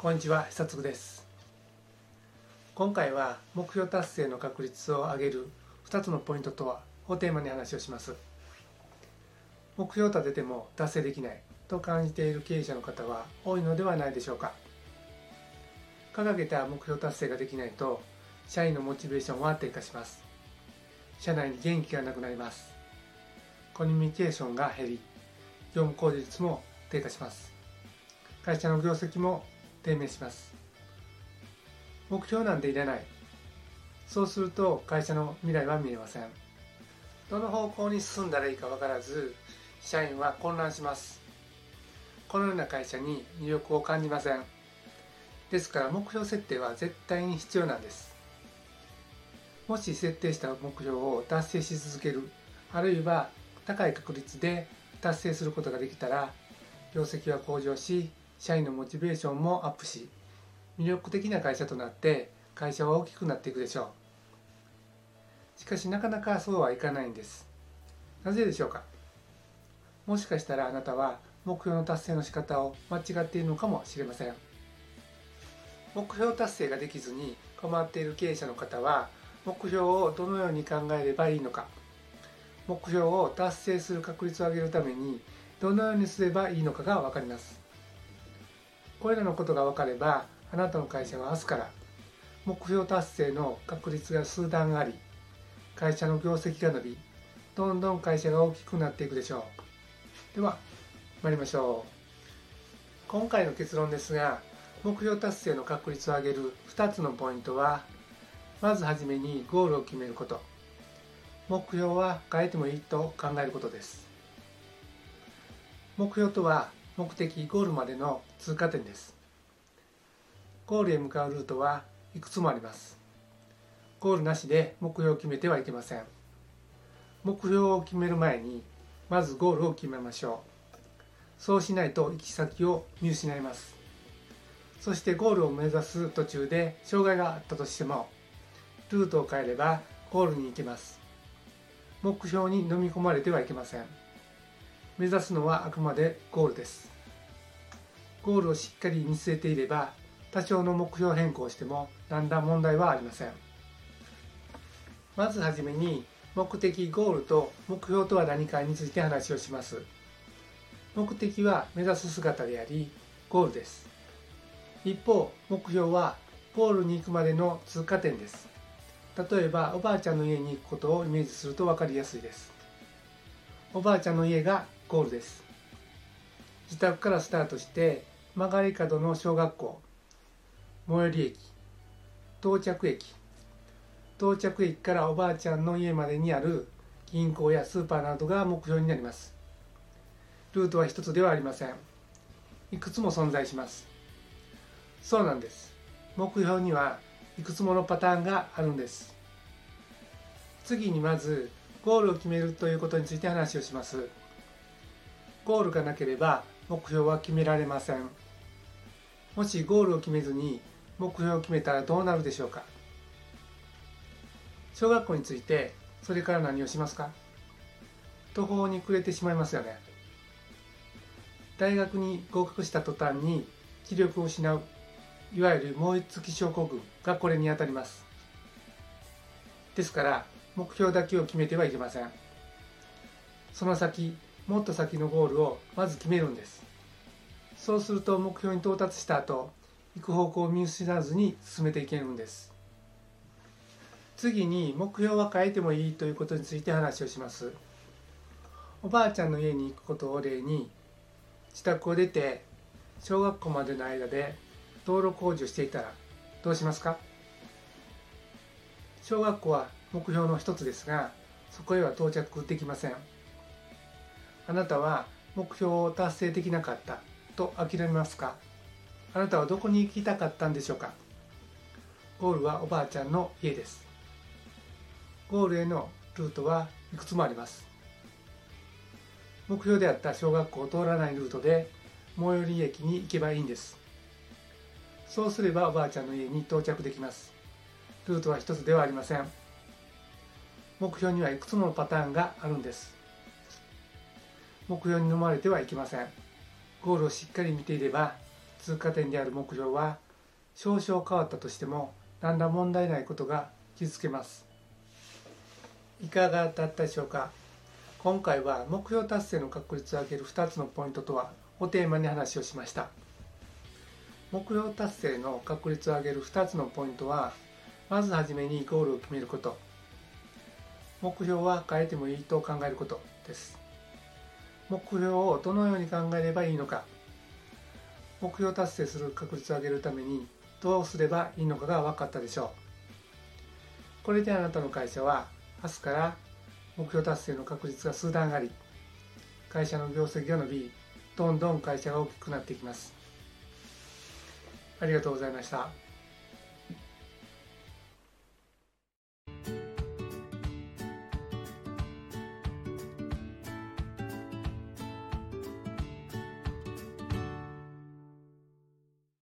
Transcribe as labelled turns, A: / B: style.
A: こんにちは久津です。今回は目標達成の確率を上げる2つのポイントとはをテーマに話をします。目標を立てても達成できないと感じている経営者の方は多いのではないでしょうか。掲げた目標達成ができないと社員のモチベーションは低下します。社内に元気がなくなります。コミュニケーションが減り業務効率も低下します。会社の業績も低迷します。目標なんていらない。そうすると会社の未来は見えません。どの方向に進んだらいいか分からず社員は混乱します。このような会社に魅力を感じません。ですから目標設定は絶対に必要なんです。もし設定した目標を達成し続けるあるいは高い確率で達成することができたら業績は向上し社員のモチベーションもアップし魅力的な会社となって会社は大きくなっていくでしょう。しかしなかなかそうはいかないんです。なぜでしょうか？もしかしたらあなたは目標の達成の仕方を間違っているのかもしれません。目標達成ができずに困っている経営者の方は目標をどのように考えればいいのか。目標を達成する確率を上げるためにどのようにすればいいのかが分かります。これらのことが分かればあなたの会社は明日から目標達成の確率が数段あり会社の業績が伸びどんどん会社が大きくなっていくでしょう。では参りましょう。今回の結論ですが目標達成の確率を上げる2つのポイントはまずはじめにゴールを決めること。目標は変えてもいいと考えることです。目標とは目的ゴールまでの通過点です。ゴールへ向かうルートはいくつもあります。ゴールなしで目標を決めてはいけません。目標を決める前にまずゴールを決めましょう。そうしないと行き先を見失います。そしてゴールを目指す途中で障害があったとしてもルートを変えればゴールに行けます。目標に飲み込まれてはいけません。目指すのはあくまでゴールです。ゴールをしっかり見据えていれば多少の目標変更してもだんだん問題はありません。まずはじめに目的ゴールと目標とは何かについて話をします。目的は目指す姿でありゴールです。一方目標はゴールに行くまでの通過点です。例えばおばあちゃんの家に行くことをイメージすると分かりやすいです。おばあちゃんの家がゴールです。自宅からスタートして曲がり角の小学校最寄り駅到着駅到着駅からおばあちゃんの家までにある銀行やスーパーなどが目標になります。ルートは一つではありません。いくつも存在します。そうなんです。目標にはいくつものパターンがあるんです。次にまずゴールを決めるということについて話をします。ゴールがなければ目標は決められません。もしゴールを決めずに目標を決めたらどうなるでしょうか？小学校についてそれから何をしますか？途方に暮れてしまいますよね。大学に合格した途端に気力を失ういわゆる燃え尽き症候群がこれにあたります。ですから目標だけを決めてはいけません。その先もっと先のゴールをまず決めるんです。そうすると目標に到達した後行く方向を見失わずに進めていけるんです。次に目標は変えてもいいということについて話をします。おばあちゃんの家に行くことを例に自宅を出て小学校までの間で道路工事をしていたらどうしますか？小学校は目標の一つですがそこへは到着できません。あなたは目標を達成できなかったと諦めますか？あなたはどこに行きたかったんでしょうか？ゴールはおばあちゃんの家です。ゴールへのルートはいくつもあります。目標であった小学校を通らないルートで最寄り駅に行けばいいんです。そうすればおばあちゃんの家に到着できます。ルートは一つではありません。目標にはいくつものパターンがあるんです。目標に飲まれてはいけません。ゴールをしっかり見ていれば通過点である目標は少々変わったとしても何ら問題ないことが気づけます。いかがだったでしょうか？今回は目標達成の確率を上げる2つのポイントとはをテーマに話をしました。目標達成の確率を上げる2つのポイントはまずはじめにゴールを決めること。目標は変えてもいいと考えることです。目標をどのように考えればいいのか。目標達成する確率を上げるためにどうすればいいのかが分かったでしょう。これであなたの会社は明日から目標達成の確率が数段上がり会社の業績が伸びどんどん会社が大きくなっていきます。ありがとうございました。